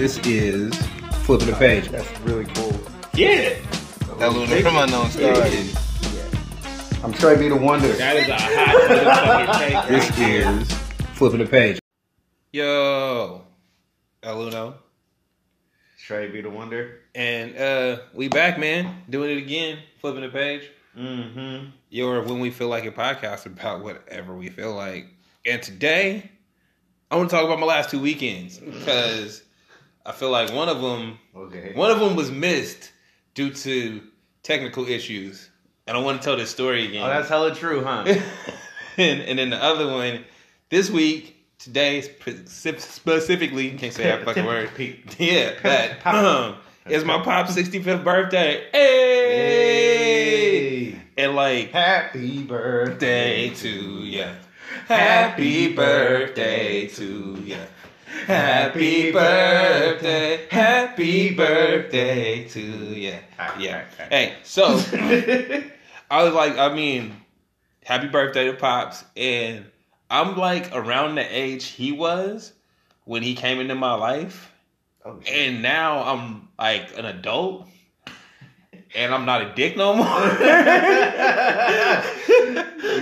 This is flipping the page. That's really cool. Yeah. That Luna from Unknown Stories. Yeah. I'm Trey B the Wonder. That is a hot motherfucking take. This is flipping the page. Yo, Eluno. Trey B the Wonder. And uh we back, man. Doing it again. Flipping the page. Mm-hmm. Your When We Feel Like a podcast about whatever we feel like. And today, I want to talk about my last two weekends because I feel like one of them, Okay. one of them was missed due to technical issues. And I want to tell this story again. Oh, that's hella true, huh? and, and then the other one, this week, today specifically, can't say that fucking word. Yeah, that um, is my pop's 65th birthday. Hey! Hey. And like, Happy birthday birthday to ya. Happy birthday to ya. Happy birthday, happy birthday to ya. Yeah. Hey, so I was like, I mean, happy birthday to Pops. And I'm like around the age he was when he came into my life. Oh. And now I'm like an adult. And I'm not a dick no more. you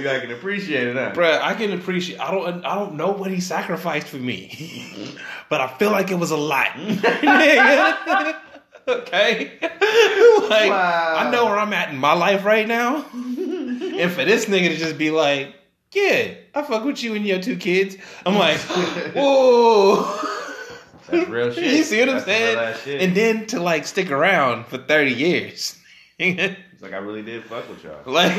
I can appreciate it, huh? Bruh, I can appreciate. I don't. I don't know what he sacrificed for me, but I feel like it was a lot. okay, like Wow. I know where I'm at in my life right now, and for this nigga to just be like, "Yeah, I fuck with you and your two kids," I'm like, "Whoa." That's real shit. You see what I'm That's saying? real ass shit. And then to like stick around for 30 years. It's like I really did fuck with y'all. like,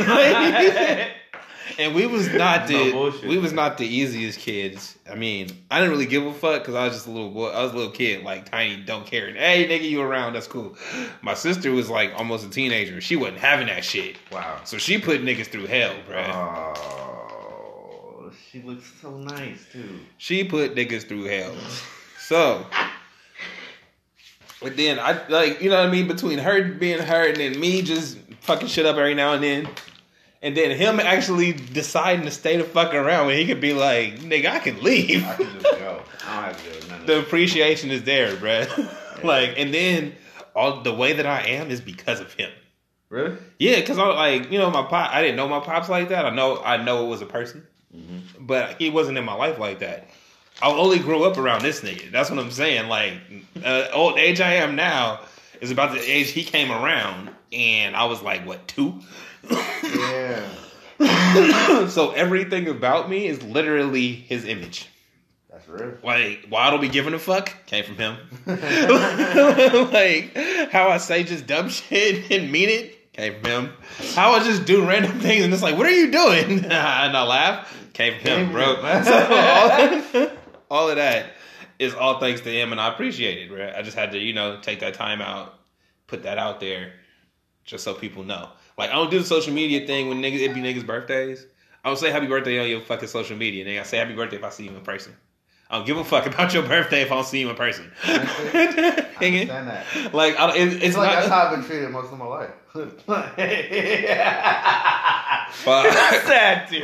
and we was not No the bullshit, we was man. not the easiest kids. I mean, I didn't really give a fuck because I was just a little boy. I was a little kid, like tiny, don't care. Hey, nigga, you around? That's cool. My sister was like almost a teenager. She wasn't having that shit, Wow. so she put niggas through hell, bro. Oh, she looks so nice too. She put niggas through hell. So, but then I like you know what I mean between her being her and then me just fucking shit up every now and then, and then him actually deciding to stay the fuck around when he could be like, nigga, I can leave. I can just go. I don't have to do of the appreciation is there, bruh. like, and then all the way that I am is because of him. Really? Yeah, because I like you know my pop. I didn't know my pops like that. I know I know it was a person, Mm-hmm. but he wasn't in my life like that. I only grew up around this nigga. That's what I'm saying. Like, uh, old age I am now is about the age he came around, and I was like, what two? Yeah. so everything about me is literally his image. That's real. Like, why I don't be giving a fuck came from him. like, how I say just dumb shit and mean it came from him. How I just do random things and it's like, what are you doing? and I laugh came from him, bro. So all, all of that is all thanks to him, and I appreciate it, bro. I just had to, you know, take that time out, put that out there, just so people know. Like, I don't do the social media thing when niggas, it be niggas' birthdays. I don't say happy birthday on your fucking social media, nigga. I say happy birthday if I see you in person. I don't give a fuck about your birthday if I don't see you in person. I understand that. like, I, it, it's, It's like not. that's how I've been treated most of my life. Fuck. Sad too.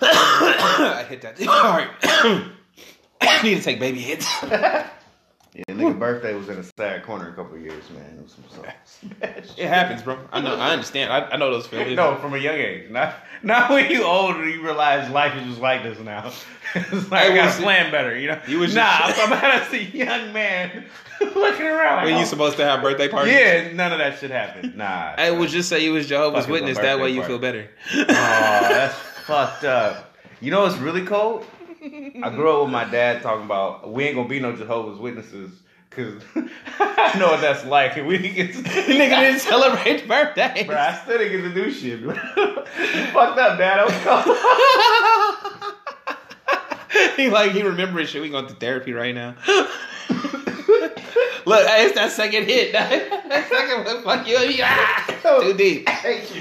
I hit that too hard. I need to take baby hits. Yeah, nigga birthday was in a sad corner a couple years, man. It was some, some bad shit. It happens, bro. I know. I understand. I, I know those feelings. No, from a young age. Not not when you older, you realize life is just like this now. it's like I gotta plan better, you know. You was nah, just- I'm about a young man looking around. Like, When you oh, supposed to have birthday parties? yeah, none of that shit happened. Nah, I would just say you was Jehovah's Witness. That way you party. feel better. Oh, that's fucked up. You know what's really cold? I grew up with my dad talking about we ain't gonna be no Jehovah's Witnesses because I know what that's like, and we to. Nigga didn't celebrate birthdays. Bro, I still didn't get to do shit. fucked up, dad. I was cold. he like he remembering shit. We going through therapy right now. Look, it's that second hit. that second one, fuck you. Ah, too deep. Hate you.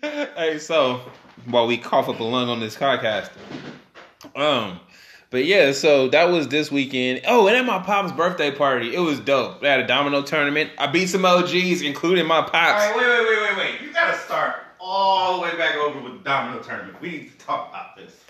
hey, so while we cough up a lung on this podcast, um, but yeah, so that was this weekend. Oh, and at my pop's birthday party, it was dope. They had a domino tournament. I beat some OGs, including my pops. All right, wait, wait, wait, wait, wait. You gotta start all the way back over with the domino tournament. We need to talk about this.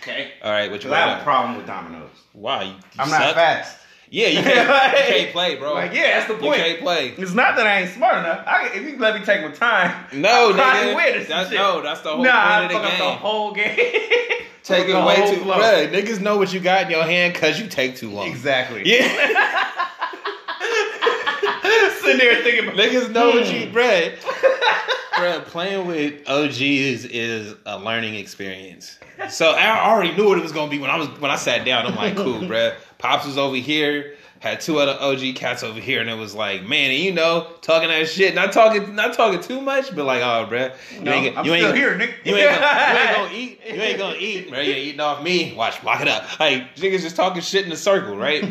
Okay? All right, Because I have a problem with dominoes. Why? I'm not fast. Yeah, you can't, you can't play, bro. Like, yeah, that's the point. You can't play. It's not that I ain't smart enough. I, if you let me take my time, No, nigga. win That's shit. no, that's the whole nah, point of fuck the up the game. whole game. Take it way too, flow. bruh. Niggas know what you got in your hand because you take too long. Exactly. Yeah, Sitting there thinking, about, niggas know what Hmm. you, bruh. bruh, playing with OG is a learning experience. So I already knew what it was gonna be when I was when I sat down. I'm like, cool, bruh. Pops was over here. Had two other OG cats over here, and it was like, man, you know, talking that shit, not talking, not talking too much, but like, oh, bruh, you no, ain't, I'm you still ain't, here, nigga. You ain't, gonna, you ain't gonna eat. You ain't gonna eat, bro. You ain't eating off me. Watch, lock it up. Like niggas just talking shit in a circle, right?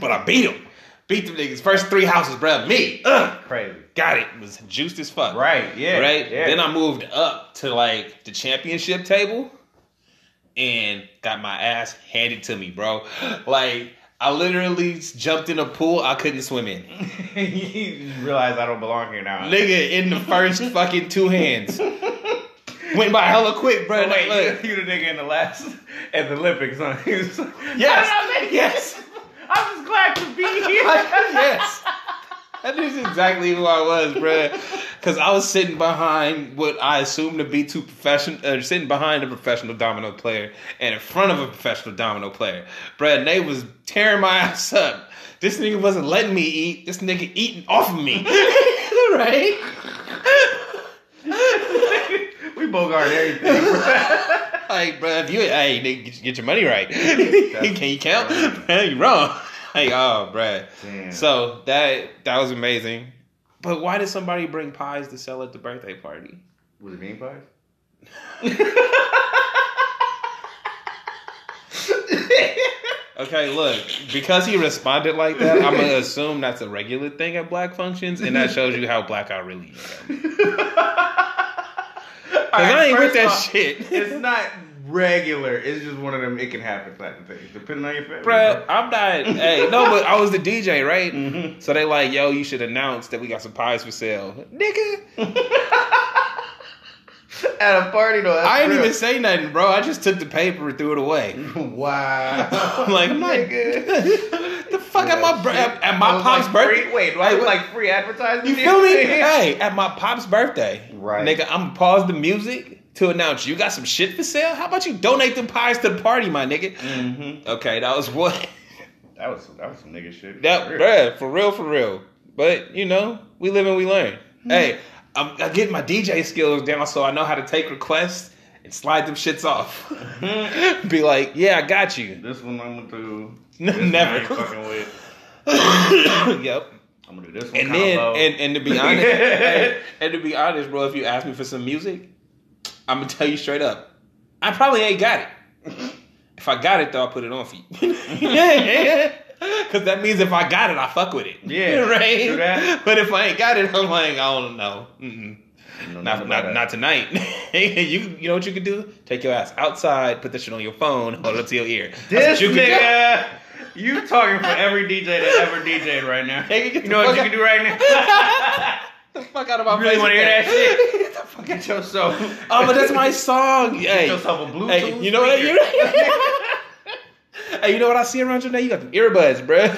but I beat them. Beat them niggas. First three houses, bro. Me. Ugh. Crazy. Got it. Was juiced as fuck. Right. Yeah. Right. Yeah. Then I moved up to like the championship table, and got my ass handed to me, bro. Like. I literally jumped in a pool I couldn't swim in. you realize I don't belong here now. Nigga, in the first fucking two hands. Went by hella quick, bro. So wait, Look. you, the nigga in the last at the Olympics, huh? Yes. "How did I make it? Yes. I'm just glad to be here. yes. That is exactly who I was, bruh. Because I was sitting behind what I assumed to be two professional, uh, sitting behind a professional domino player and in front of a professional domino player. Bruh, and they was tearing my ass up. This nigga wasn't letting me eat. This nigga eating off of me. right? we bogart everything. Like, bruh, if you, hey, nigga, get- your money right. Can you count? Man, you wrong. Hey, oh, bruh. Damn. So that that was amazing. But why did somebody bring pies to sell at the birthday party? was it bean pies? Okay, look, because he responded like that, I'm gonna assume that's a regular thing at black functions, and that shows you how black I really am. Cause I ain't with that shit. It's not regular. It's just one of them. It can happen type of things, depending on your family. Bruh, I'm not. Hey, no, but I was the DJ, right? Mhm. So they like, yo, you should announce that we got some pies for sale, nigga. At a party though. I didn't real. even say nothing, bro. I just took the paper and threw it away. Wow. I'm like, I'm not. Nigga. Fuck at my at, at my pop's like birthday. Free, wait, right? Like free advertising? You feel me? hey, at my pop's birthday, Right. Nigga, I'm gonna pause the music to announce you got some shit for sale. How about you donate them pies to the party, my nigga? Mm-hmm. Okay, that was what That was that was some nigga shit. that, For real. bruh, for real, for real. But you know, we live and we learn. Hmm. Hey, I'm, I get my DJ skills down, so I know how to take requests and slide them shits off. Be like, yeah, I got you. This one I'm gonna do. Never. This I fucking yep. I'm gonna do this one. And then, and, and to be honest, hey, and to be honest, bro, if you ask me for some music, I'm gonna tell you straight up, I probably ain't got it. If I got it, though, I'll put it on for you. Because that means if I got it, I fuck with it. Yeah, right. But if I ain't got it, I'm like, I don't know. Mm-mm. No, Not, not, not tonight. you you know what you could do? Take your ass outside, put that shit on your phone, hold it to your ear. This what you could nigga, you talking for every DJ that ever DJed right now. Hey, You know what you can do right now? the fuck out of my You really wanna with hear that shit? Get the fuck Get yourself. Oh, but that's my song. Get Hey, yourself a Bluetooth. hey, you know what? You, hey, you know what I see around you now? You got them earbuds, bruh.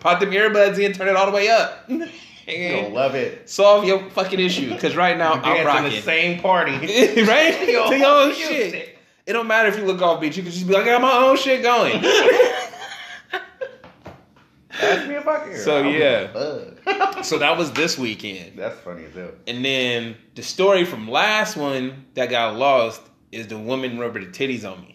Pop them earbuds in, turn it all the way up. You gonna love it. Solve your fucking issue. Because right now I'm rocking. the same party. right? Your to your own own shit. It don't matter if you look off beat. You can just be like, I got my own shit going. Ask me if I. So, yeah. so that was this weekend. That's funny as hell. And then the story from last one that got lost is the woman rubbed her titties on me.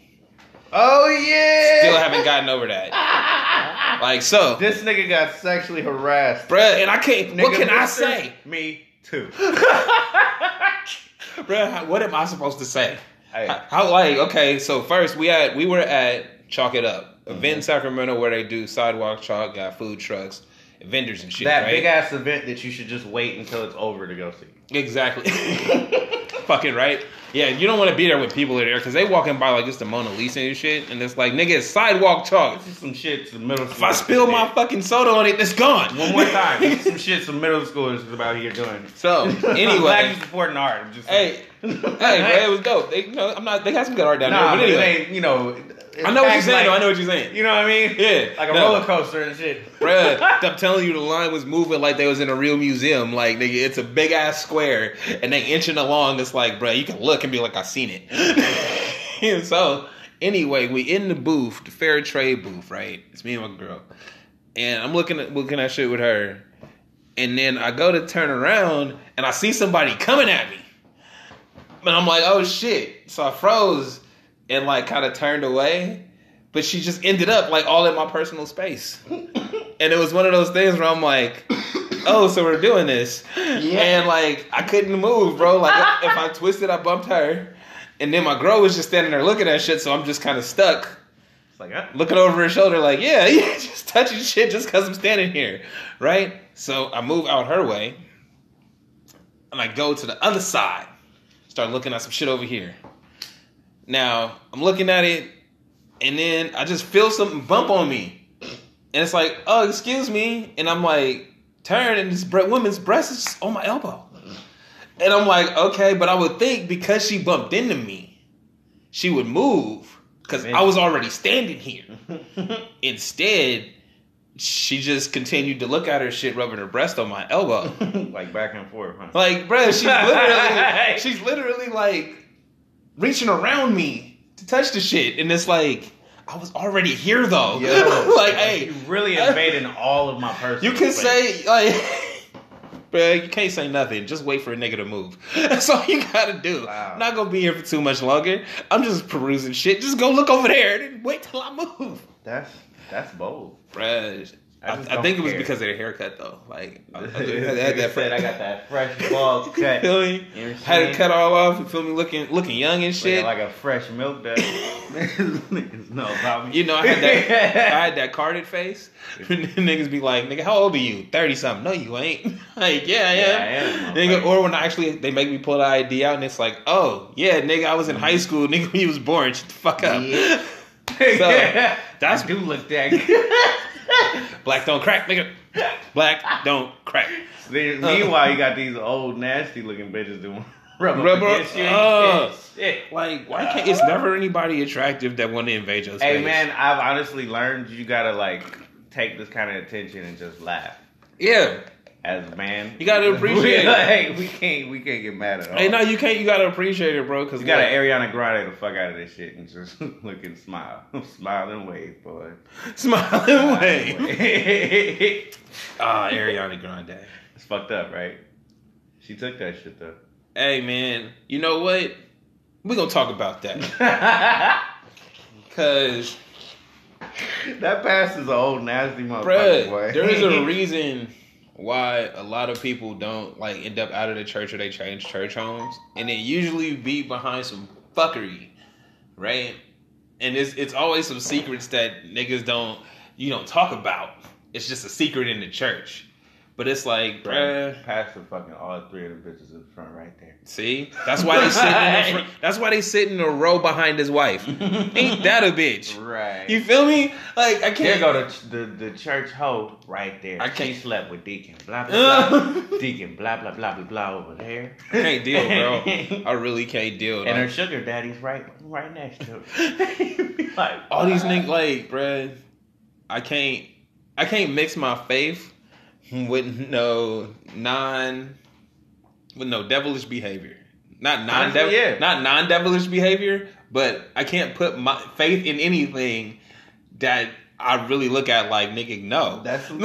Oh yeah. Still haven't gotten over that. Like so, This nigga got sexually harassed. bruh, and I can't. what can I say, Me too. bruh? What am I supposed to say? Hey. How, how- like okay? So first we had we were at Chalk It Up, event in mm-hmm. Sacramento where they do sidewalk chalk, got food trucks, vendors and shit. that right? big ass event that you should just wait until it's over to go see. Exactly. Fucking right. Yeah, you don't want to be there when people are there because they walking by like it's the Mona Lisa and shit, and it's like nigga, it's sidewalk chalk. This is some shit to middle school. If I spill my fucking soda on it, it's gone. one more time, this is some shit some middle schoolers is about here doing. So anyway, I'm glad you supporting art. I'm just hey, hey, man, it was dope. They, you know, I'm not. They got some good art down nah, there, but but it anyway, ain't, you know. I know what you're saying. like- though. I know what you're saying. You know what I mean? Yeah, Like a no. roller coaster and shit. Bruh, I'm telling you, the line was moving like they was in a real museum. Like, nigga, it's a big ass square, and they inching along. It's like, bruh, you can look and be like, I seen it. and so, anyway, we in the booth, the fair trade booth, right? It's me and my girl, and I'm looking at looking at shit with her, and then I go to turn around, and I see somebody coming at me, and I'm like, oh shit! So I froze and like kind of turned away. But she just ended up like all in my personal space. And it was one of those things where I'm like, oh, so we're doing this. And like, I couldn't move, bro. Like, if I twisted, I bumped her. And then my girl was just standing there looking at shit, so I'm just kind of stuck, It's like, looking over her shoulder, like, yeah, yeah, just touching shit just because I'm standing here, right? So I move out her way, and I go to the other side, start looking at some shit over here. Now, I'm looking at it, and then I just feel something bump on me. And it's like, oh, excuse me. And I'm like, turn, and this woman's breast is on my elbow. And I'm like, okay, but I would think because she bumped into me, she would move because I was already standing here. Instead, she just continued to look at her shit, rubbing her breast on my elbow. like back and forth, huh? Like, bro, she's literally, she's literally like reaching around me to touch the shit, and it's like I was already here though. Yo, like, hey, you really invading all of my personal you can space. say like, bruh, you can't say nothing. Just wait for a nigga to move. That's all you gotta do. Wow. I'm not gonna be here for too much longer. I'm just perusing shit. Just go look over there and wait till I move, That's that's bold. bruh. I I, I, think it was because of their haircut though. Like, I, I, had that. said I got that fresh ball You cut. feel me? You know I'm Had it cut all off. You feel me? Looking looking young and shit. Like, like a fresh milk dud. Niggas know about me. you know, I had that. I had that carded face. Niggas be like, "Nigga, how old are you? Thirty something? No, you ain't." like, yeah, I am. Yeah, I am, Nigga, or when I actually they make me pull the ID out and it's like, "Oh, yeah, nigga, I was in mm-hmm. high school. Nigga, when you was born. Shut the fuck up." Yeah. So, that's do look that. Black don't crack, nigga. Black don't crack. Then, Meanwhile, you got these old nasty looking bitches doing Rubber- against you. uh. shit. Like, why can't? It's never anybody attractive that want to invade your space. Hey man, I've honestly learned you gotta like take this kind of attention and just laugh. Yeah. As a man, You gotta appreciate it. like, we can't we can't get mad at all. Hey, no, you can't. You gotta appreciate it, bro. Because you gotta Ariana Grande the fuck out of this shit and just look and smile, smile and wave, boy. smile and wave. it's Ah, Ariana Grande. It's fucked up, right? She took that shit though. Hey, man. You know what? We're gonna talk about that because, that past is an old nasty motherfucker, bruh, boy. there is a reason why a lot of people don't like end up out of the church or they change church homes, and it usually be behind some fuckery, right? And it's it's always some secrets that niggas don't you don't talk about. It's just a secret in the church. But it's like, bruh, Pastor fucking all three of the bitches in the front right there. See, that's why they sit in the front, that's why they sit in a row behind his wife. Ain't that a bitch? Right. You feel me? Like I can't go the, the the church hoe right there. I can't- can't slept with Deacon. Blah blah blah. Deacon. Blah blah blah blah blah over there. I can't deal, bro. I really can't deal. and her sugar daddy's right right next to her. like all these niggas, like, bruh, I can't, I can't mix my faith with no non, with no devilish behavior. Not non, Honestly, yeah. not non devilish behavior, but I can't put my faith in anything that I really look at like nigga. No, That's some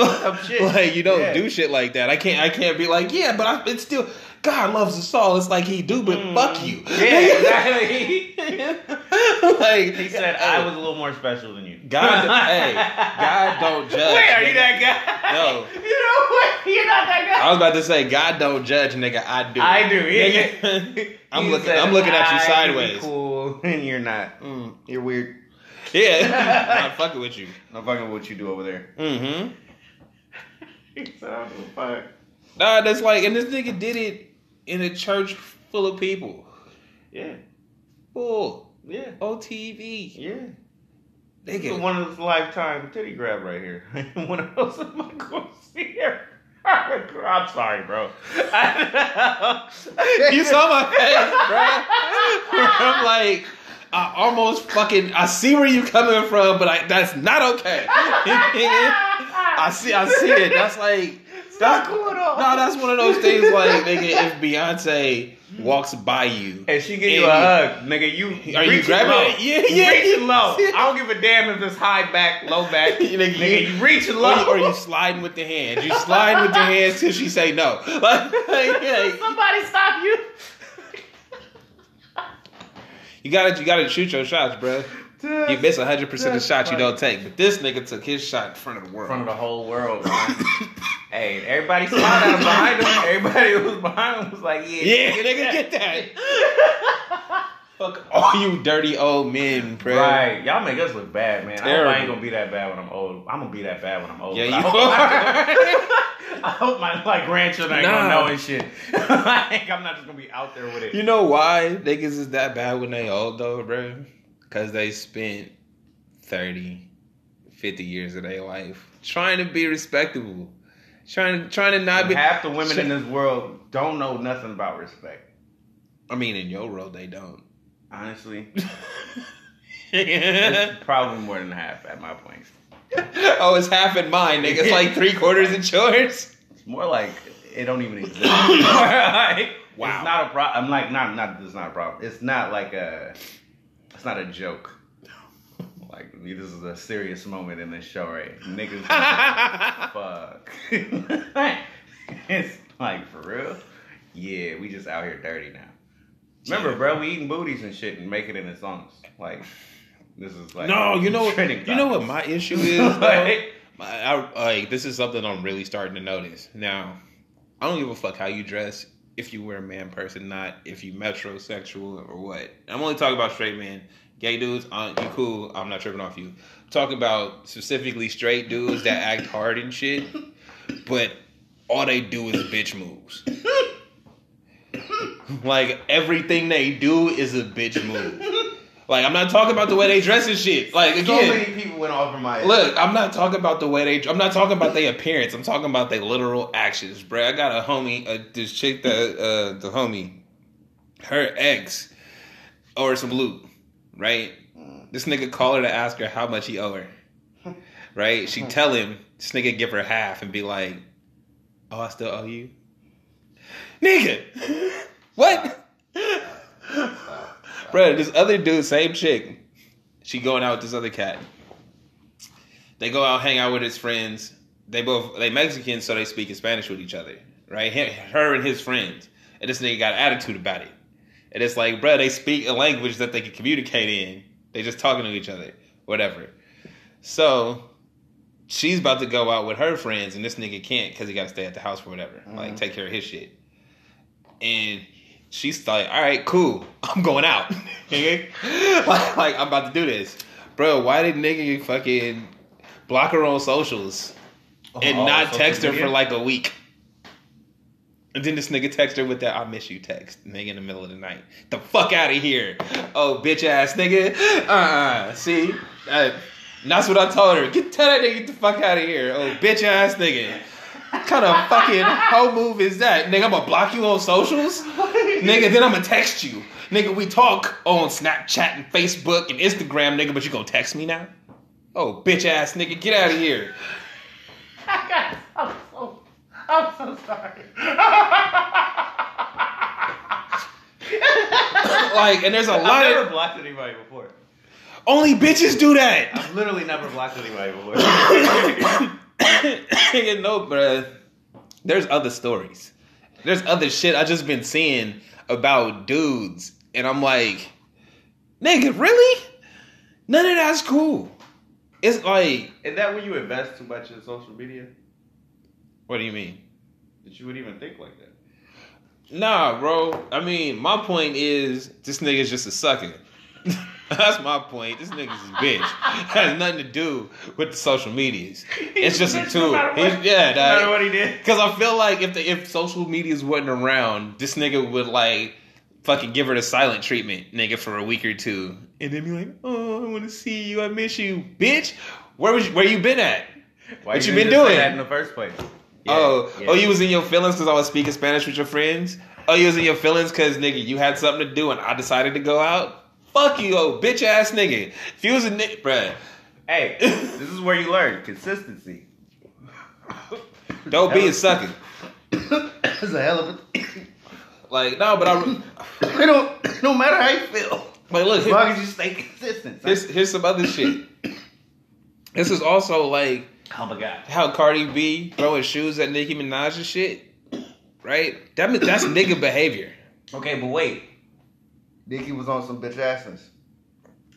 shit. like you don't Yeah. do shit like that. I can't. I can't be like, yeah, but I, it's still God loves us all. It's like he do, but fuck you. Mm. Yeah, exactly. like he said I was a little more special than you. God, hey, God don't judge. Wait, are you that guy? No. You know what? You're not that guy. I was about to say, God don't judge, nigga. I do. I do, yeah. Nigga, I'm looking. said, I'm looking at you "I sideways. Cool, and you're not. Mm, you're weird. Yeah, I'm not fucking with you. I'm fucking with what you do over there. Mm-hmm. He said, I don't give a fuck. Nah, that's like, and this nigga did it in a church full of people. Yeah, Full. yeah, On TV. yeah. This get one of those lifetime titty grab right here. one of those am I going to see here? I'm sorry, bro. you saw my face, bro. I'm like, I almost fucking. I see where you coming from, but I, that's not okay. I see, I see it. That's like, that's cool at all. No, that's one of those things. Like, nigga, if Beyonce walks by you, And she give you a hug, nigga. You Are you grabbing low. it? Yeah, You yeah. reach it low. I don't give a damn if it's high back, low back. Nigga, nigga, you- you reach it or low. you, or you sliding with the hands. You sliding with the hands till she say no. Like, like, like, Somebody stop you. you gotta, you gotta shoot your shots, bro. You miss hundred percent of shots you don't take, but this nigga took his shot in front of the world. In front of the whole world. man. hey, everybody smiled at him behind him. Everybody who was behind him was like, yeah, Yeah, nigga, get that. Fuck all you dirty old men, bro. Right, y'all make us look bad, man. I hope I ain't gonna be that bad when I'm old. I'm gonna be that bad when I'm old. Yeah, but I you hope are. I hope my like grandchildren ain't Nah. gonna know and shit. like, I'm not just gonna be out there with it. You know why niggas is that bad when they old though, bro? Cause they spent 30, 50 years of their life trying to be respectable. Trying to trying to not be Half the women in this world don't know nothing about respect. I mean in your world they don't. Honestly, it's probably more than half at my point. oh, it's half in mine, nigga. It's like three quarters in yours. It's more like it don't even exist. like, Wow. It's not a problem. I'm like, not, not, it's not a problem. It's not like a, it's not a joke. Like, this is a serious moment in this show, right? Niggas, fuck. it's like, for real? Yeah, we just out here dirty now. Remember, Yeah. bro, we eating booties and shit and making it in the songs. Like, this is like, no, you know what? You know what my issue is. Like, My- I, like this is something I'm really starting to notice now. I don't give a fuck how you dress. If you were a man person, not if you metrosexual or what. I'm only talking about straight men. Gay dudes, uh, you cool. I'm not tripping off you. talking about specifically straight dudes that act hard and shit, but all they do is bitch moves. like everything they do is a bitch move. Like I'm not talking about the way they dress and shit. Like so again, many people went over my Look, I'm not talking about the way they. I'm not talking about their appearance. I'm talking about their literal actions, bro. I got a homie, uh, this chick that uh, the homie, her ex, or some loot, right? This nigga call her to ask her how much he owe her, right? She tell him this nigga give her half and be like, "Oh, I still owe you, nigga." what, bro? This other dude, same chick, she going out with this other cat. They go out, hang out with his friends. They both they Mexican, so they speak in Spanish with each other, right? Him, her and his friends, and this nigga got an attitude about it. And it's like, bro, they speak a language that they can communicate in. They just talking to each other, whatever. So she's about to go out with her friends, and this nigga can't because he got to stay at the house for whatever, like mm-hmm. take care of his shit. And she's like, all right, cool, I'm going out. like, like, I'm about to do this, bro. Why did nigga fucking block her on socials and Oh, not text her media? for like a week? And then this nigga text her with that "I miss you" text, nigga, in the middle of the night. The fuck out of here, oh bitch ass nigga. Uh, uh see, uh, that's what I told her. Get tell that nigga get the fuck out of here, oh bitch ass nigga. What kind of fucking hoe move is that, nigga? I'm gonna block you on socials, nigga. Then I'm gonna text you, nigga. We talk on Snapchat and Facebook and Instagram, nigga. But you gonna text me now? Oh bitch ass nigga, get out of here. I'm so, I'm so sorry. Like, and there's a I've lot never of blocked anybody before. only bitches do that. I've literally never blocked anybody before. you know, bruh. There's other stories. There's other shit I just been seeing about dudes, and I'm like, nigga, really? None of that's cool. It's like, Is that when you invest too much in social media? what do you mean? That you would even think like that? Nah, bro. I mean, my point is this nigga's just a sucker. That's my point. This nigga's a bitch. has nothing to do with the social medias. It's just a Bitch, tool. No what, He's- yeah, no matter dog. what he did. Because I feel like if the if social medias wasn't around, this nigga would like fucking give her the silent treatment, nigga, for a week or two, and then be like, "Oh, I want to see you. I miss you, bitch. Where was you, where you been at? Why What you didn't been doing? that in the first place? oh, oh yeah. oh, you was in your feelings because I was speaking Spanish with your friends. Oh, you was in your feelings because nigga, you had something to do and I decided to go out. Fuck you, old bitch ass nigga. If you was a nigga, bruh, Hey, this is where you learn consistency. don't be a sucker. That's a hell of a. Like no, but I it don't. No matter how you feel, like look. as long as you stay consistent. son. Here's here's some other shit. This is also like oh my god. how Cardi B throwing shoes at Nicki Minaj and shit. Right? That that's nigga behavior. Okay, but wait. Nicki was on some bitch assness.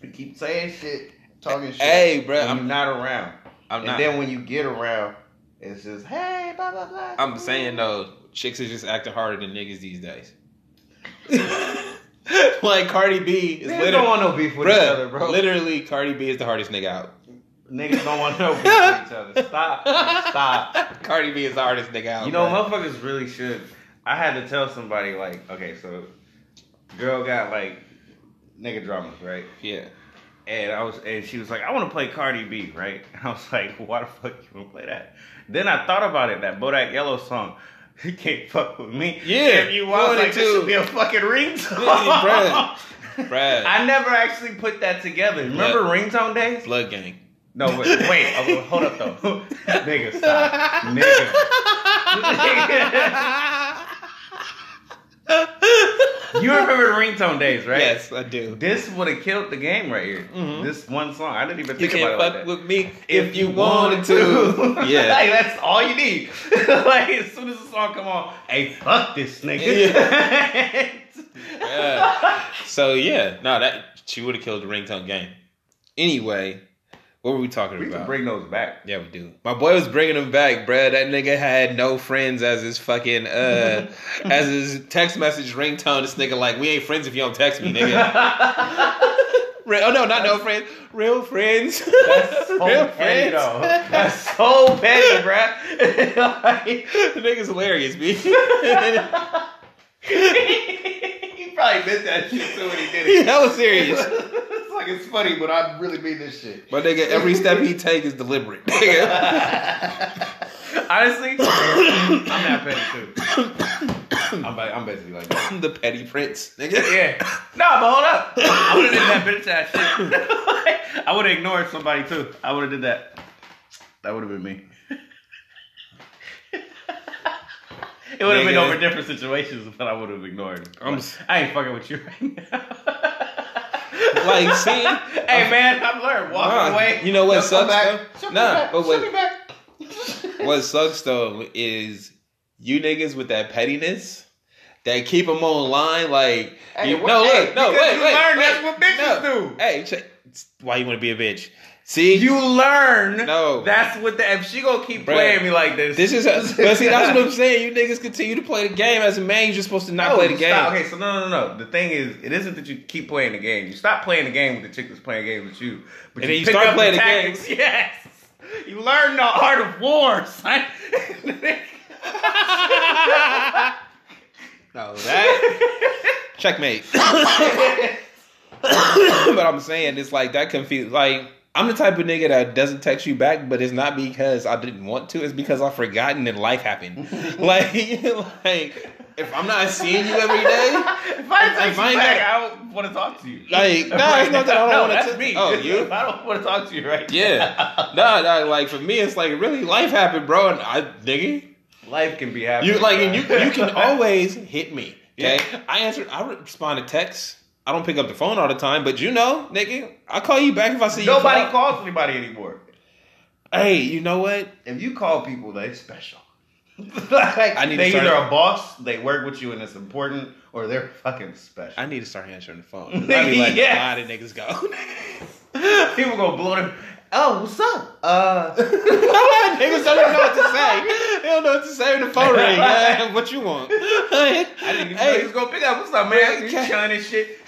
You keep saying shit, talking shit. Hey, bro, I'm- not around. I'm and not. then when you get around, it's just hey, blah blah blah. I'm saying though, chicks are just acting harder than niggas these days. like Cardi B is literally, don't want no beef with each other, bro. literally Cardi B is the hardest nigga out. Niggas don't want no beef with each other. Stop. Stop. Cardi B is the hardest nigga out. You know, bruh. motherfuckers really should. I had to tell somebody like, okay, so girl got like nigga dramas, right? yeah. And I was, and she was like, I want to play Cardi B, right? And I was like, why the fuck you want to play that? Then I thought about it, that Bodak Yellow song. You can't fuck with me. Yeah, If you want, like, this to. should be a fucking ringtone. Yeah, Brad. I never actually put that together. Remember ringtone days? Blood gang. No, wait, wait. oh, hold up though. Nigga, stop. Nigga. You remember the ringtone days, right? Yes, I do. This would have killed the game right here. Mhm. This one song. I didn't even You think about it fuck like with me if you wanted to. yeah. like that's all you need. like as soon as the song come on, hey, fuck this nigga. Yeah. So yeah, no, that she would have killed the ringtone game. Anyway, what were we talking we about? bring those back. yeah, we do. My boy was bringing them back, bruh. That nigga had no friends as his fucking uh as his text message ringtone. This nigga like, we ain't friends if you don't text me, nigga. Re- oh no, not no friends, real friends. That's so real petty, though. That's so petty, bruh. Like, the nigga's hilarious, b. he probably meant that shit too when he did it. That was serious. it's like it's funny, but I really mean this shit. But nigga, every step he take is deliberate. Honestly, I'm that petty too. I'm, ba- I'm basically like that. the petty prince, nigga. Yeah. No, but hold up. I would have did that bitch ass shit. I would have ignored somebody too. I would have did that. That would have been me. It would have been over different situations, but I would have ignored. him. I'm Like, I ain't fucking with you right now. Like, see? hey man, I've learned walking Nah, away. You know what sucks though? Nah, but what, what sucks though is you niggas with that pettiness that keep them on line. Like, Hey, you, what- no, hey, look, no, wait, wait, learn wait, that's what bitches no. do. Hey, check, why you want to be a bitch? See, You learn. No. That's what the. If she gonna keep Bruh. playing me like this, this is, but see, that's what I'm saying. You niggas continue to play the game as a man. You're supposed to not No, play the game. stop. Okay, so no, no, no. The thing is, it isn't that you keep playing the game. You stop playing the game with the chick that's playing games with you. But And then you pick start playing the tactics. Yes. You learn the art of war, son. No, that checkmate. but I'm saying it's like that confused. Like I'm the type of nigga that doesn't text you back, but it's not because I didn't want to. It's because I've forgotten that life happened. like, like if I'm not seeing you every day, if I text If I back, got- I don't want to talk to you. Like, no, it's not that I don't no, wanna that's t- me. Oh, you? I don't want to talk to you right yeah, no, no. Like for me, it's like really life happened, bro. And I, nigga, Life can be happening. You like, and you you can always hit me. Okay, Yeah. I answer. I respond to texts. I don't pick up the phone all the time, but you know, nigga, I call you back if I see Nobody you. call. calls anybody anymore. Hey, you know what? If you call people, they special. like, I need to they start- either a boss, they work with you and it's important, or they're fucking special. I need to start answering the phone. I be letting Yes. a lot of niggas go. People gonna blow them. Oh, what's up? Uh, Niggas don't even know what to say. They don't know what to say when the phone ring. Yeah, what you want? I didn't even know he was gonna pick up. What's up, man? You Cat- chilling and shit.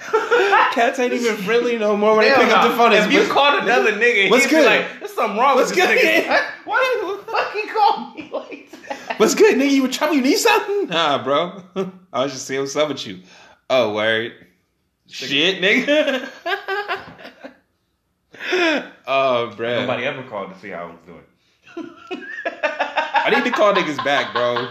Cats ain't even friendly no more when Hell they pick up the phone. If you what's- called another nigga, What's he'd good? be like, "There's something wrong What's with this good? nigga." Why the fuck he called me like that? What's good, nigga? You were trouble? You need something? Nah, bro. I was just seeing what's up with you. Oh, word. Shit, nigga. Oh, bro. Nobody ever called to see how I was doing. I need to call niggas back, bro.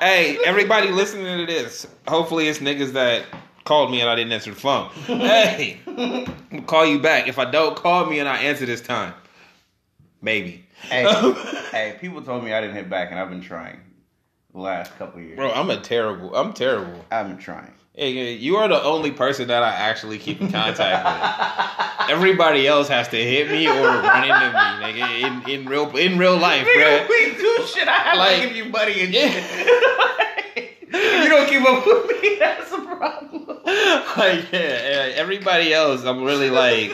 Hey, everybody listening to this. Hopefully, it's niggas that called me and I didn't answer the phone. Hey, call you back. If I don't, call me and I answer this time. Maybe. Hey, hey, people told me I didn't hit back, and I've been trying the last couple of years. Bro, I'm a terrible. I'm terrible. I've been trying. Hey, you are the only person that I actually keep in contact with. Everybody else has to hit me or run into me, nigga, in, in real in real life, Nigga, bro. we do shit. I have Like- to give you money and Yeah. shit. you don't keep up with me. That's a problem. Like, yeah, everybody else, I'm really like,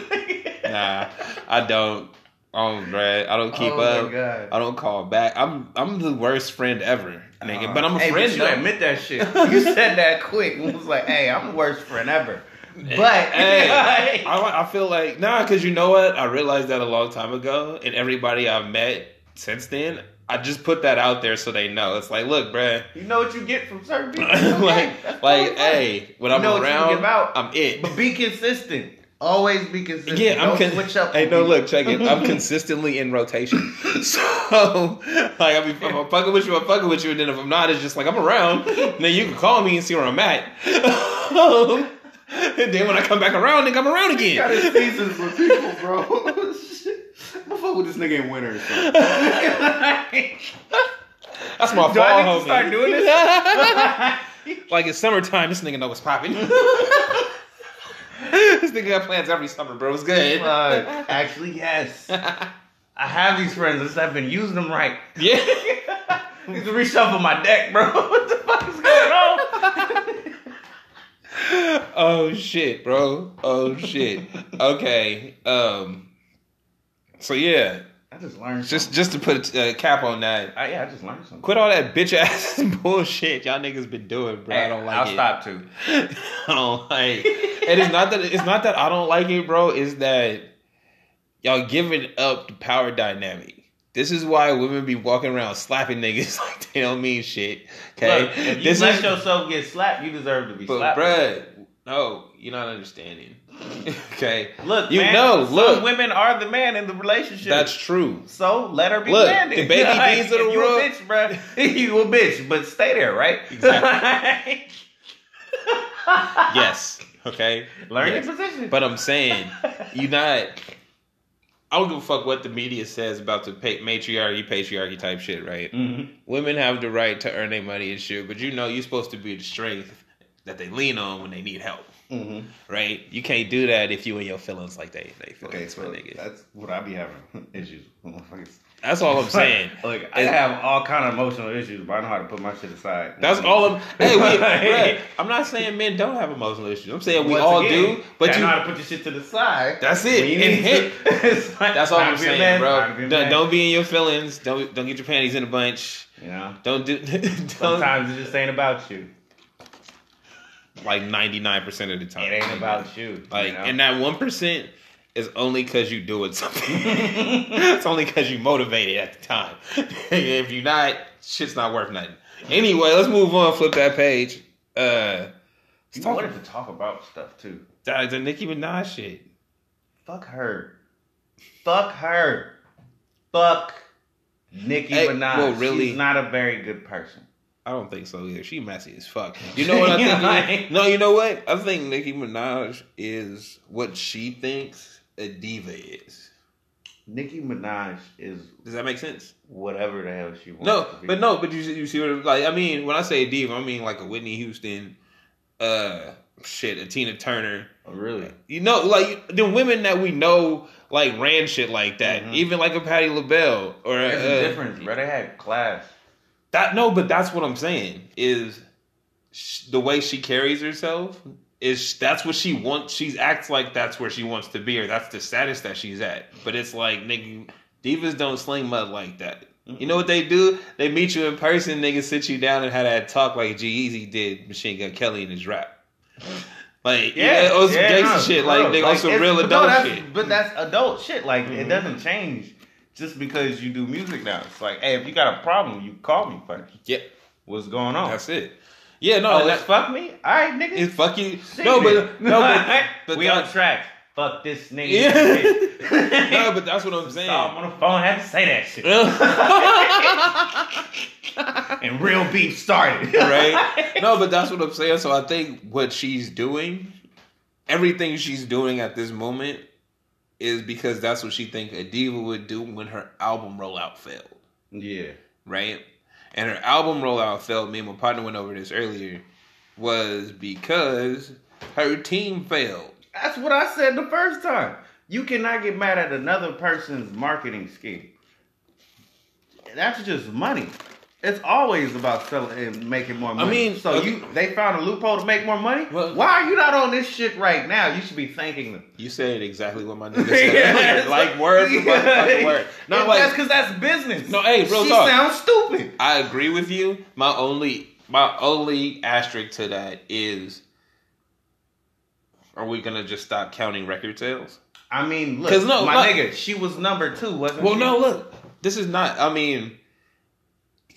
nah, I don't. Oh, bruh, I don't keep Oh up. God. I don't call back. I'm I'm the worst friend ever, nigga. Uh, but I'm a hey, friend. But you though. admit that shit. You said that quick. and was like, "Hey, I'm the worst friend ever." But Hey, I, I feel like nah, because you know what? I realized that a long time ago, and everybody I've met since then, I just put that out there so they know. It's like, look, bruh, you know what you get from certain people. like, Okay, that's like, hey, when You I'm know what you around, give out. I'm it. but be consistent. Always be consistent. Yeah, I'm Don't con- switch up. Hey, no, people. look, check it. I'm consistently in rotation. So, like, I mean, if I'm fucking with you, I'm fucking with you, and then if I'm not, it's just like I'm around. then you can call me and see where I'm at. and then when I come back around, then I'm around He got again. his seasons with people, bro. Shit. I'm gonna fuck with this nigga in winter or. That's my Do I fall, need to start doing this? like it's summertime, this nigga know what's popping. this nigga got plans every summer, bro. It's good. Uh, actually, yes. I have these friends. I just haven't been using them right. yeah. I need to reshuffle my deck, bro. what the fuck is going on? oh shit, bro. Oh shit. Okay. Um. So yeah, I just learned. just just to put a uh, cap on that. I, yeah, I just learned something. Quit all that bitch ass bullshit y'all niggas been doing, bro. I don't like it. I'll stop too. I don't like. It is not that it's not that I don't like it, bro. It's that y'all giving up the power dynamic. This is why women be walking around slapping niggas like they don't mean shit. Okay, Look, if you this let is yourself get slapped, you deserve to be but slapped. bruh, no, you're not understanding. okay, Look, You man, know, look. women are the man in the relationship. that's true. so let her be Look, landed. the baby Like, D's of the if you world- a bitch, bruh. you a bitch, but stay there, right? Exactly. Yes. Okay. Learn Yes. your position. But I'm saying you not. I don't give a fuck what the media says about the matriarchy, patriarchy type shit, right? Mhm. Women have the right to earn their money and shit, but you know you're supposed to be the strength that they lean on when they need help, Mhm. right? You can't do that if you in your feelings like they they feel. Okay, so nigga. that's what I be having issues with. That's all I'm saying. Look, I have all kind of emotional issues, but I know how to put my shit aside. That's all I'm. Hey, I'm not saying men don't have emotional issues. I'm saying we Once all again, do, but you. know how to put your shit to the side. That's it. And hit. It's like, That's all I'm to be a saying, man, bro. Don't, don't be in your feelings. Don't don't get your panties in a bunch. You know, Don't do. Don't, sometimes it just ain't about you. Like ninety nine percent of the time. It ain't about you. Like, you know? and that one percent is only because you doing something. it's only because you motivated at the time. if you're not, shit's not worth nothing. Anyway, let's move on. Flip that page. Uh, you wanted to talk about stuff too. the, the Nicki Minaj shit. Fuck her. Fuck her. Fuck Nicki Hey, Minaj. well, really- She's not a very good person. I don't think so either. She messy as fuck. You know what I think? Like- no, you know what? I think Nicki Minaj is what she thinks a diva is. Nicki Minaj is Does that make sense? whatever the hell she wants. No, to be. but no, but you you see what like I mean when I say a diva, I mean like a Whitney Houston, uh, shit, a Tina Turner. Oh, really. You know, like the women that we know like ran shit like that. Mhm. Even like a Patti LaBelle or There's uh, a difference, bro. They had class. That no, but that's what I'm saying is sh- the way she carries herself is that's what she wants. She acts like that's where she wants to be, or that's the status that she's at. But it's like, nigga, divas don't sling mud like that. You know what they do? They meet you in person, nigga, sit you down and have that talk like G-Eazy did Machine Gun Kelly in his rap. Like, yeah, yeah, on some gangster no, shit, bro. like nigga, on some real adult no, shit. But that's adult shit. Like Mhm. it doesn't change just because you do music now. It's like, hey, if you got a problem, you call me first. Yeah, What's going on? that's it. Yeah, no, oh, that, fuck me. All right, nigga. it's fuck you. Sing No, but no, but, but we on track. Fuck this nigga. Yeah. no, but that's what I'm saying. So I'm on the phone. Had to say that shit. and real beef started. right? No, but that's what I'm saying. So I think what she's doing, everything she's doing at this moment, is because that's what she think a diva would do when her album rollout failed, Yeah. right? And her album rollout failed. Me and my partner went over this earlier. Was because her team failed. That's what I said the first time. You cannot get mad at another person's marketing scheme. That's just money. It's always about selling and making more money. I mean, so okay. you they found a loophole to make more money. Well- Why are you not on this shit right now? You should be thanking them. You said exactly what my nigga said earlier. Like word for motherfucking word. No, Not like that's because that's business. No, hey, real she talk. sounds stupid. I agree with you. My only my only asterisk to that is are we gonna just stop counting record sales? I mean, look, no, my look- nigga, she was number two, wasn't she? Well she? no, look. This is not I mean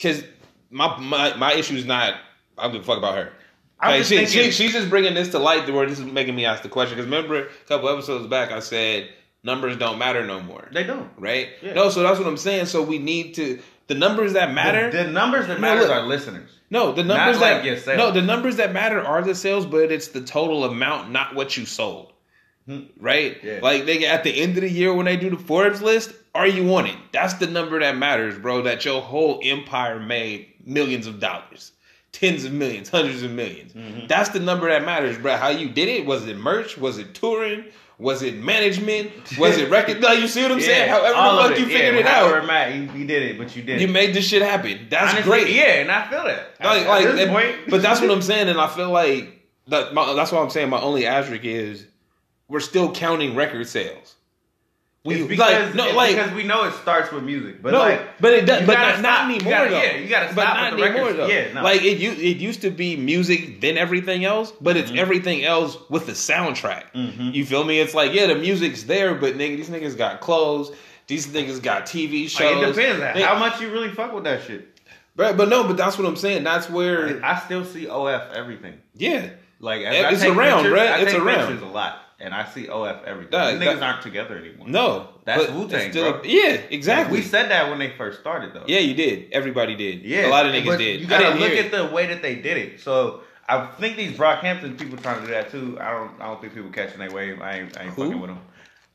because my, my my issue is not I don't give a fuck about her. Just she, thinking- she, she's just bringing this to light where this is making me ask the question. Because remember, a couple episodes back, I said numbers don't matter no more. They don't. right? Yeah. No, so that's what I'm saying. So we need to the numbers that matter. The, the numbers that matter are listeners. no, the numbers like that no, the numbers that matter are the sales, but it's the total amount, not what you sold. Hmm. Right? Yeah. Like they at the end of the year when they do the Forbes list, are you on it? That's the number that matters, bro. That your whole empire made millions of dollars. Tens of millions, hundreds of 1000000s Mm-hmm. That's the number that matters, bro. How you did it? Was it merch? Was it touring? Was it management? Was it record? No, you see what I'm saying? However the fuck you it. figured yeah, it out, it matter, you, you did it, but you did you it. made this shit happen. That's Honestly, great. Yeah, and I feel that. Like, At like, this and- point- but that's what I'm saying, and I feel like that. My, that's what I'm saying. My only asterisk is we're still counting record sales. We It's because, like no, like because we know it starts with music, but no, like, but it does, you but not, not stop. Anymore gotta- though. yeah, you gotta but stop not with the anymore records. though. Yeah, no. Like it, it used to be music, then everything else, but it's Mhm. everything else with the soundtrack. Mhm. You feel me? It's like yeah, the music's there, but nigga, these niggas got clothes. These niggas got TV shows. Like, it depends They- how much you really fuck with that shit. but, but no, but that's what I'm saying. That's where I still see OF everything. yeah. Like as It's around, pictures, bruh. I It's around. pictures a lot, and I see OF everything. Dog, These niggas aren't together anymore. No, That's Wu-Tang, still- bro. Yeah, exactly. We said that when they first started, though. yeah, you did. Everybody did. Yeah, a lot of niggas did. You gotta didn't look at it. the way that they did it. So I think these Brockhampton people trying to do that too. I don't. I don't think people catching their wave. I ain't. I ain't fucking with them.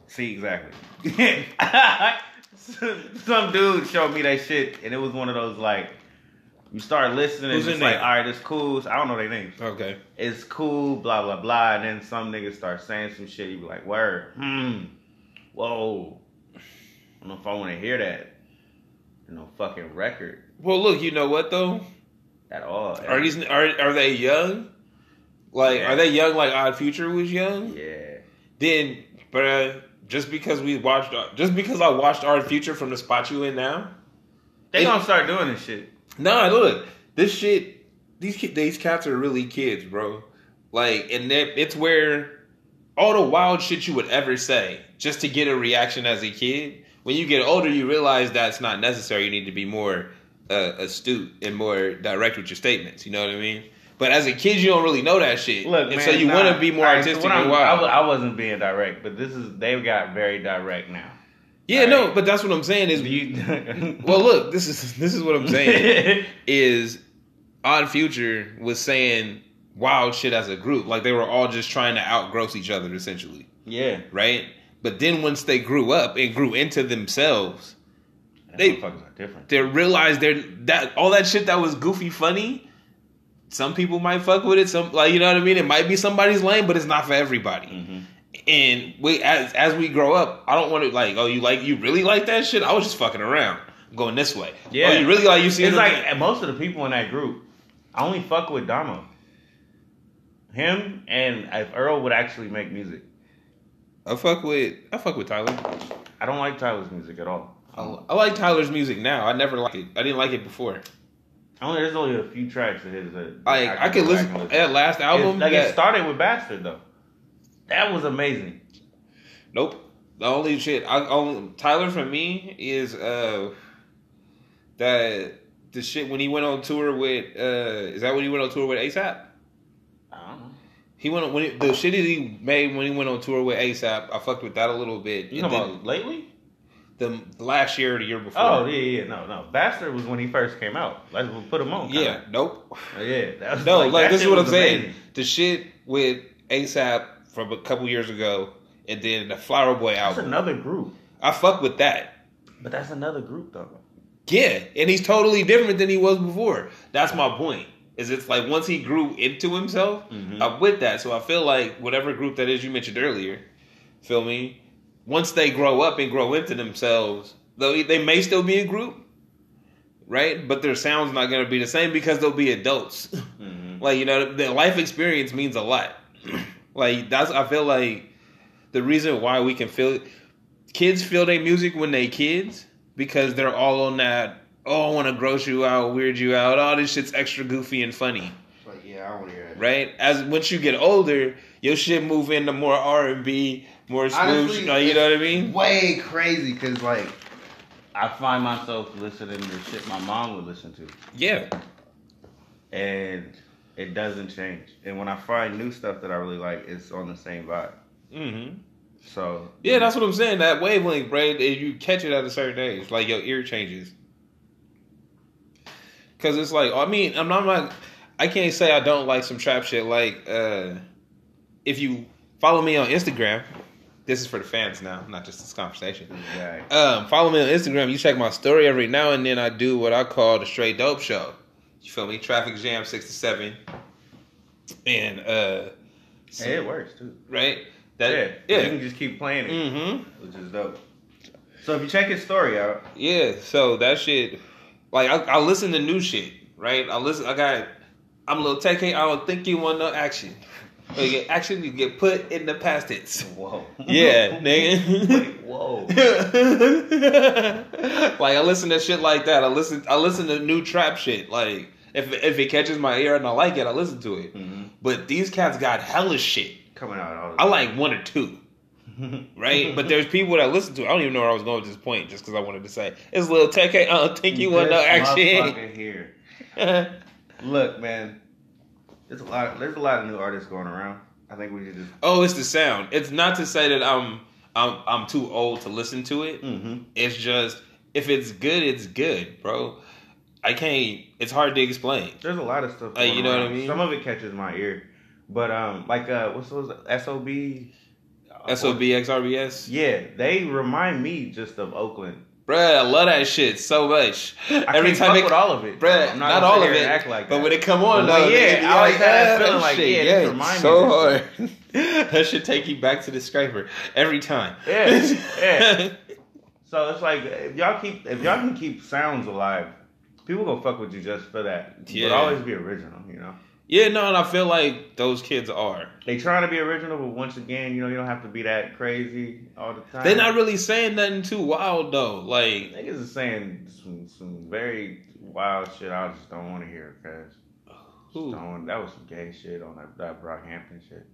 See exactly. Some dude showed me that shit, and it was one of those like. You start listening, Who's and it's like, all right, it's cool. I don't know their names. Okay. It's cool, blah blah blah. And then some niggas start saying some shit. You be like, word, hmm, whoa. I don't know if I want to hear that. No fucking record Well, look, you know what though? at all. Are these are are they young? Like, Yeah. are they young? Like Odd Future was young. Yeah. Then, bruh, just because we watched, just because I watched Odd Future from the spot you in now. They It- gonna start doing this shit. Nah, look, this shit, these these cats are really kids, bro. Like, and that it's where all the wild shit you would ever say just to get a reaction as a kid. When you get older, you realize that's not necessary. You need to be more uh, astute and more direct with your statements. You know what I mean? But as a kid, you don't really know that shit. Look, and man, so you nah. want to be more right, so artistic what and wild. I, I wasn't being direct, but this is they've got very direct now. Yeah, all no, right. but that's what I'm saying is. You? Well, look, this is this is what I'm saying. is Odd Future was saying wild shit as a group. Like they were all just trying to outgross each other essentially, yeah, right? But then once they grew up and grew into themselves, they are different. they realized they're that all that shit that was goofy funny. Some people might fuck with it. Some like you know what I mean. It might be somebody's lane, but it's not for everybody. Mhm. And we as as we grow up, I don't want to like oh you like you really like that shit. I was just fucking around. Going this way. Oh, yeah. Oh, you really like you see It's like and most of the people in that group, I only fuck with Domo. Him and if Earl would actually make music. I fuck with I fuck with Tyler. I don't like Tyler's music at all. I, I like Tyler's music now. I never liked it. I didn't like it before. Only there's only a few tracks of his that I I, can could listen and that last album. It, like that- it started with Bastard though. That was amazing. Nope. The only shit I only Tyler for me is uh that the shit when he went on tour with uh is that when he went on tour with ASAP? I don't know. He went on, when he, the shit that he made when he went on tour with ASAP. I fucked with that a little bit. You know about lately? the last year or the year before. Oh yeah, yeah, no, no. Bastard was when he first came out. Like we'll put him on. yeah. Nope. Oh, yeah. No, like, that this is what I'm was saying. The shit with ASAP from a couple years ago, and then the Flower Boy That's album. another group. I fuck with that. But that's another group though. Yeah, and he's totally different than he was before. That's my point. Is it's like once he grew into himself, Mhm. I'm with that. So I feel like whatever group that is you mentioned earlier, feel me? Once they grow up and grow into themselves, though they may still be a group, right? But their sound's not gonna be the same because they'll be adults. Mm-hmm. like you know, the life experience means a lot. Like that's I feel like the reason why we can feel kids feel their music when they kids because they're all on that. Oh, I want to gross you out, weird you out. All this shit's extra goofy and funny, Like, yeah, I want to hear that. right? As once you get older, your shit move into more R and B, more smooth. Honestly, you know, you know what I mean? Way crazy because like I find myself listening to shit my mom would listen to. Yeah, And it doesn't change. And when I find new stuff that I really like, it's on the same vibe. Mm-hmm. So yeah. That's what I'm saying. That wavelength, bro. You catch it at a certain age, like your ear changes. Cause it's like, I mean, I'm not, I'm not, I can't say I don't like some trap shit. Like, uh, if you follow me on Instagram, this is for the fans now, not just this conversation. guy. Um, follow me on Instagram. You check my story every now and then. I do what I call the straight dope show. You feel me? Traffic Jam six to seven, and uh, Hey, it works too. right? That yeah. That You can just keep playing it, Mm-hmm. which is dope. So if you check his story out, Yeah, so that shit, like I, I listen to new shit, right? I listen. I got. I'm a little tech. I don't think you want no action. You get action, you get put in the past tense. whoa. Yeah, nigga. Wait, whoa. like I listen to shit like that. I listen. I listen to new trap shit. Like if if it catches my ear and I like it, I listen to it. Mhm. But these cats got hella shit. Coming out I like one or two. right? But there's people that listen to. it. I don't even know where I was going with this point, just because I wanted to say it's a little tech. I don't think you want no action. here. Look, man. There's a lot. There's a lot of new artists going around. I think we should just. oh, it's the sound. It's not to say that I'm I'm I'm too old to listen to it. Mm-hmm. It's just if it's good, it's good, bro. I can't. It's hard to explain. There's a lot of stuff. Uh, you know what I mean? Some of it catches my ear, but um, like uh, what's those SOB? Sob X RBE, Yeah, they remind me just of Oakland. Bruh. I love that shit so much. I Every time fuck it, with all of it, bruh, I'm not, gonna all of it, Act like but that. when it come on, though, yeah, I always like, had that ah, feeling like, shit, yeah, me so hard. that should take you back to the scraper every time. Yeah, yeah. So it's like if y'all keep if y'all can keep sounds alive, people gonna fuck with you just for that. Yeah. But always be original, you know. Yeah, no, and I feel like those kids are. They trying to be original, but once again, you know, you don't have to be that crazy all the time. They're not really saying nothing too wild though. Like, Niggas is saying some some very wild shit. I just don't want to hear because that was some gay shit on that, that Brockhampton shit.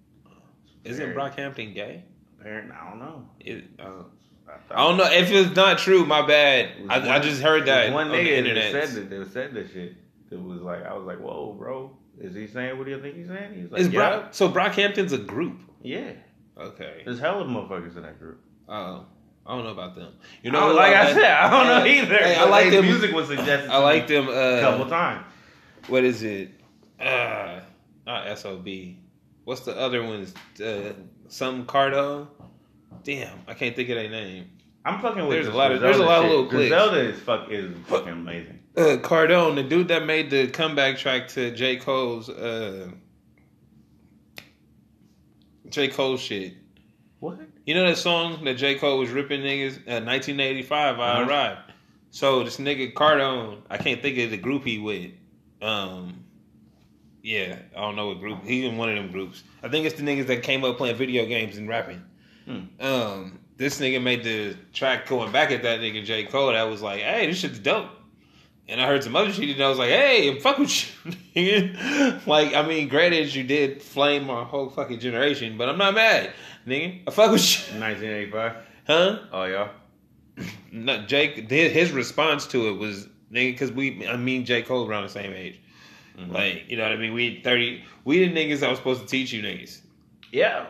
isn't Very- Brockhampton gay? Apparently, I don't know. It, uh, I, I don't know if it's not true. My bad. It was I, I just heard that was on one the nigga internet. said that. That said that shit. It was like I was like, whoa, bro. Is he saying what do you think he's saying? He's like, Is yeah, so Brockhampton's a group. yeah. Okay. There's hell hella motherfuckers in that group. Oh, I don't know about them. You You know, know, like I that- said, I don't know either. hey, I like them. music was suggested. I like them. a couple Uh, times. what is it? Uh, not Sob. What's the other ones? Uh, some Cardo. Damn, I can't think of their name. I'm fucking with there's a lot of- there's a lot of shit. little clicks. Griselda is fuck is fucking amazing. Uh, Cardone, the dude that made the comeback track to J Cole's uh, J Cole shit. What? You know that song that J Cole was ripping niggas? Uh, 1985, I Uh-huh. arrived. So this nigga Cardone, I can't think of the group he with. Um, Yeah, I don't know what group. He's in one of them groups. I think it's the niggas that came up playing video games and rapping. Hmm. Um, this nigga made the track going back at that nigga J Cole. That was like, hey, this shit's dope. And I heard some other shit, and I was like, hey, I'm fuck with you. nigga. like, I mean, granted, you did flame my whole fucking generation, but I'm not mad, nigga. I fuck with you. 1985. Huh? Oh, y'all. No, Jake, his his response to it was, nigga, because we, I mean, J Cole around the same age. Mhm. Like, you know what I mean? We 30, we the niggas that was supposed to teach you niggas. yeah.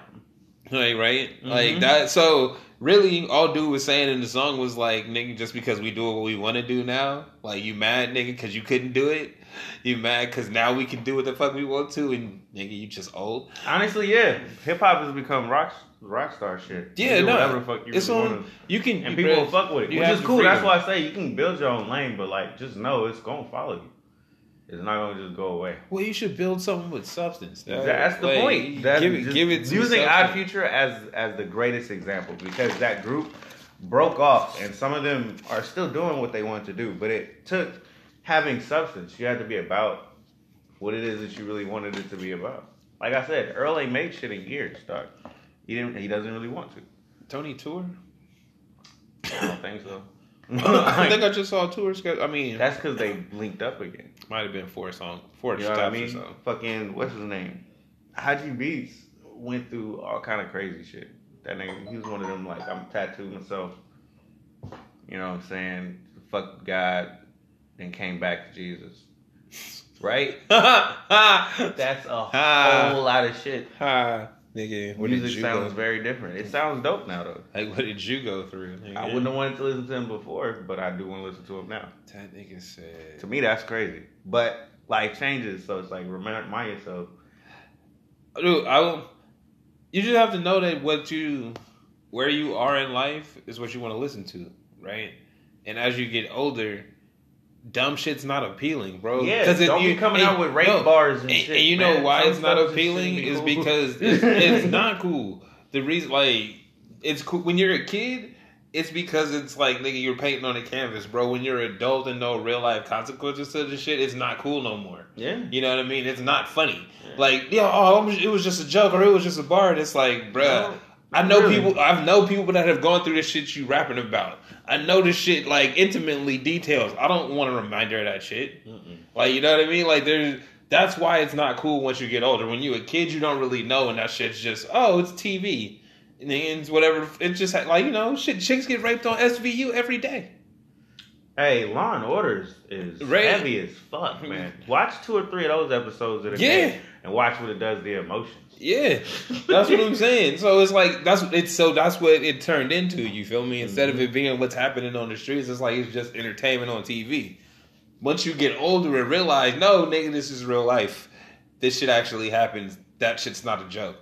Like, right? Like Mhm. that. So, really, all dude was saying in the song was like, nigga, just because we do what we want to do now, like, you mad, nigga, because you couldn't do it? You mad because now we can do what the fuck we want to, and nigga, you just old? Honestly, yeah. Hip hop has become rock rock star shit. Yeah, no. whatever the fuck you It's really on, want you can, and you people will fuck with it, which is cool. That's why I say you can build your own lane, but like, just know it's gonna follow you. It's not gonna just go away. Well, you should build something with substance. dog. That's the Like, point. That's give it, give it. some using substance. Odd Future as as the greatest example because that group broke off, and some of them are still doing what they want to do. But it took having substance. You had to be about what it is that you really wanted it to be about. Like I said, Earl ain't made shit in years, dog. He didn't. He doesn't really want to. Tony tour. I don't think so. I think I just saw a tour schedule. I mean, That's because they linked up again. might have been four songs, four You know I mean? Fucking what's his name? Hodgy Beats went through all kind of crazy shit. That nigga, he was one of them like I'm tattooed myself. You know what I'm saying? Fuck God, then came back to Jesus. Right? That's a whole lot of shit. Nigga. What did Music you sounds go? very different. It sounds dope now though. Like, what did you go through? Nigga? I wouldn't have wanted to listen to him before, but I do want to listen to him now. That nigga said. To me, that's crazy. But life changes, so it's like remind yourself. Dude, I will. You just have to know that what you, where you are in life, is what you want to listen to, right? And as you get older, dumb shit's not appealing, bro. Yeah, 'Cause it- don't you- be coming and- out with rape no, bars and, And, shit. and you know why Some it's not appealing is because it's, it's not cool. The reason, like, it's cool when you're a kid. It's because it's like nigga, you're painting on a canvas, bro. When you're an adult and no real life consequences to the shit, it's not cool no more. Yeah. You know what I mean? It's not funny. Yeah. Like, yeah, oh, it was just a joke or it was just a bar. And it's like, bruh, No, I know really. people. I've know people that have gone through this shit you rapping about. I know this shit like intimately details. I don't want a reminder of that shit. Mm-mm. Like, you know what I mean? Like, there's. That's why it's not cool once you get older. When you're a kid, you don't really know, and that shit's just, oh, it's TV. And it's whatever. It's just like, you know, shit, chicks get raped on SVU every day. Hey, Law and Orders is Right. heavy as fuck, man. Mm-hmm. Watch two or three of those episodes of the Yeah. day and watch what it does to the emotions. Yeah, that's what I'm saying. So it's like that's it's so that's what it turned into. You feel me? Instead of mm-hmm. it being what's happening on the streets, it's like it's just entertainment on TV. Once you get older and realize, no, nigga, this is real life. This shit actually happens. That shit's not a joke.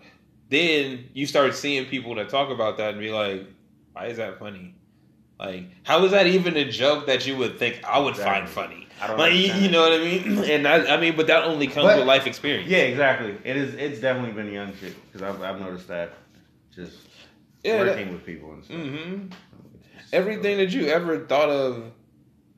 Then you start seeing people that talk about that and be like, why is that funny? Like, how is that even a joke that you would think I would find funny? I don't Like, you, you know what I mean? And I, I mean, but that only comes But- with life experience. Yeah, exactly. It is. It's definitely been young shit because I've, I've noticed that just Yeah, that- working with people and stuff. hmm Everything that you ever thought of,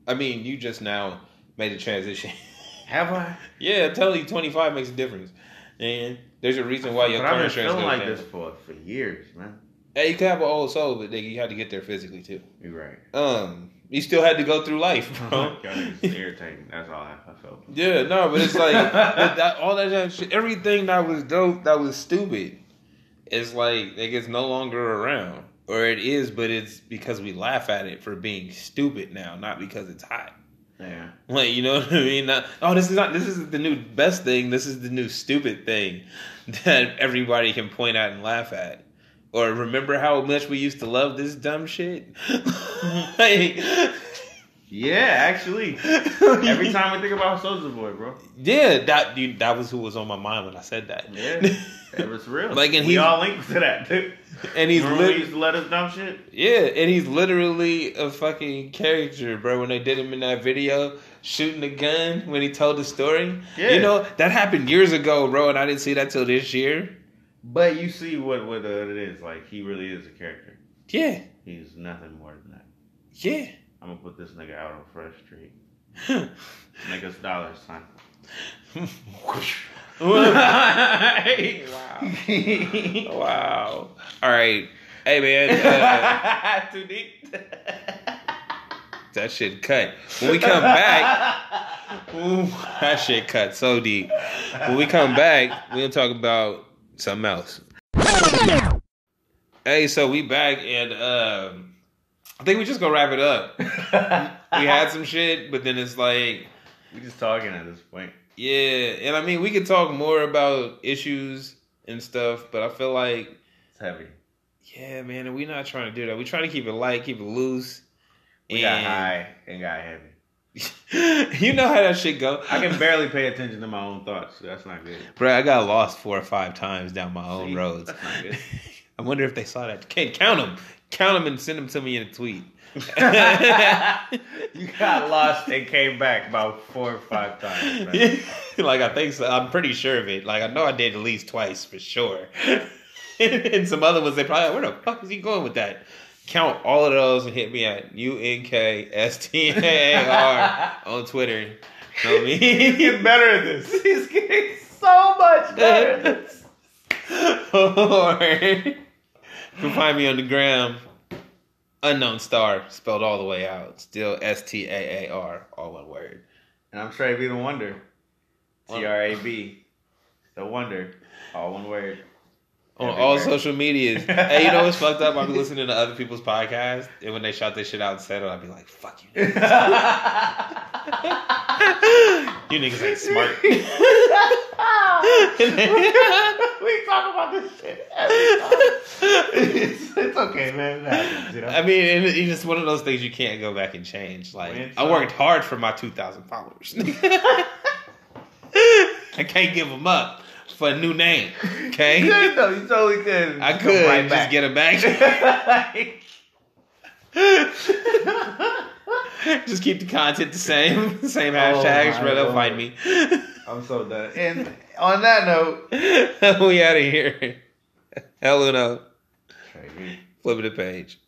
I mean, you just now made a transition. Have I? yeah, I'm telling you, 25 makes a difference. And there's a reason why your but car I've been feeling like down. this for for years, man. Hey, you could have an old soul, but nigga, you had to get there physically too. You're right. Um, you still had to go through life, bro. Y'all niggas irritating. That's all I, I felt. yeah, no, but it's like but that, all that shit, everything that was dope, that was stupid, is like it gets no longer around, or it is, but it's because we laugh at it for being stupid now, not because it's hot. Yeah. Like you know what I mean? Not, oh, this is not. This is the new best thing. This is the new stupid thing that everybody can point at and laugh at. Or remember how much we used to love this dumb shit? like, Yeah, actually. Every time I think about Soldier Boy, bro. yeah, that you, that was who was on my mind when I said that. Yeah. It was real. Like, and we he's- all linked to that, too. and he's Remember lit- he used to let us dumb shit? yeah, and he's literally a fucking character, bro. When they did him in that video shooting the gun when he told the story, Yeah. you know that happened years ago, bro, and I didn't see that till this year. But you see what what uh, it is. Like, he really is a character. Yeah, He's nothing more than that. yeah. I'm gonna put this nigga out on Fresh Street. Make us dollars, son. wow. wow. All right. Hey man. Uh, Too deep. that shit cut. When we come back, ooh, that shit cut so deep. When we come back, we gonna talk about something else. Hey, so we back and um, I think we just gonna wrap it up. We had some shit, but then it's like, we just talking at this point. yeah, and I mean we could talk more about issues and stuff, but I feel like, It's heavy. yeah, man, and we not trying to do that. We trying to keep it light, keep it loose. We got high and got heavy. you know how that shit go. I can barely pay attention to my own thoughts. So that's not good. Bro, I got lost four or five times down my own See? roads. That's not good. I wonder if they saw that. Can't count them. Count them and send them to me in a tweet. you got lost and came back about four or five times. man. like I think so. I'm pretty sure of it. Like I know I did at least twice for sure. and some other ones they probably where the fuck is he going with that? Count all of those and hit me at U N K S T A A R on Twitter. Know me? He's getting better at this. He's getting so much better at this. or you can find me on the gram. Unknown star spelled all the way out. Still S T A A R, all one word. And I'm Trey B the Wonder. T R A B. The Wonder. All one word. On Everywhere. all social medias. hey, you know what's fucked up? I'll be listening to other people's podcasts, and when they shout this shit out and said it, I'll be like, fuck you. You niggas ain't smart. we talk about this shit every time. It's, it's okay, man. It happens, you know? I mean, it's just one of those things you can't go back and change. Like, When I worked hard for my 2,000 followers. I can't give them up for a new name. You Okay? could, though. You totally could. I Come could right just back. get them back. just keep the content the same, same oh hashtags, my bro. They'll find me. I'm so done. And on that note, we out of here. Hell no. B. The page.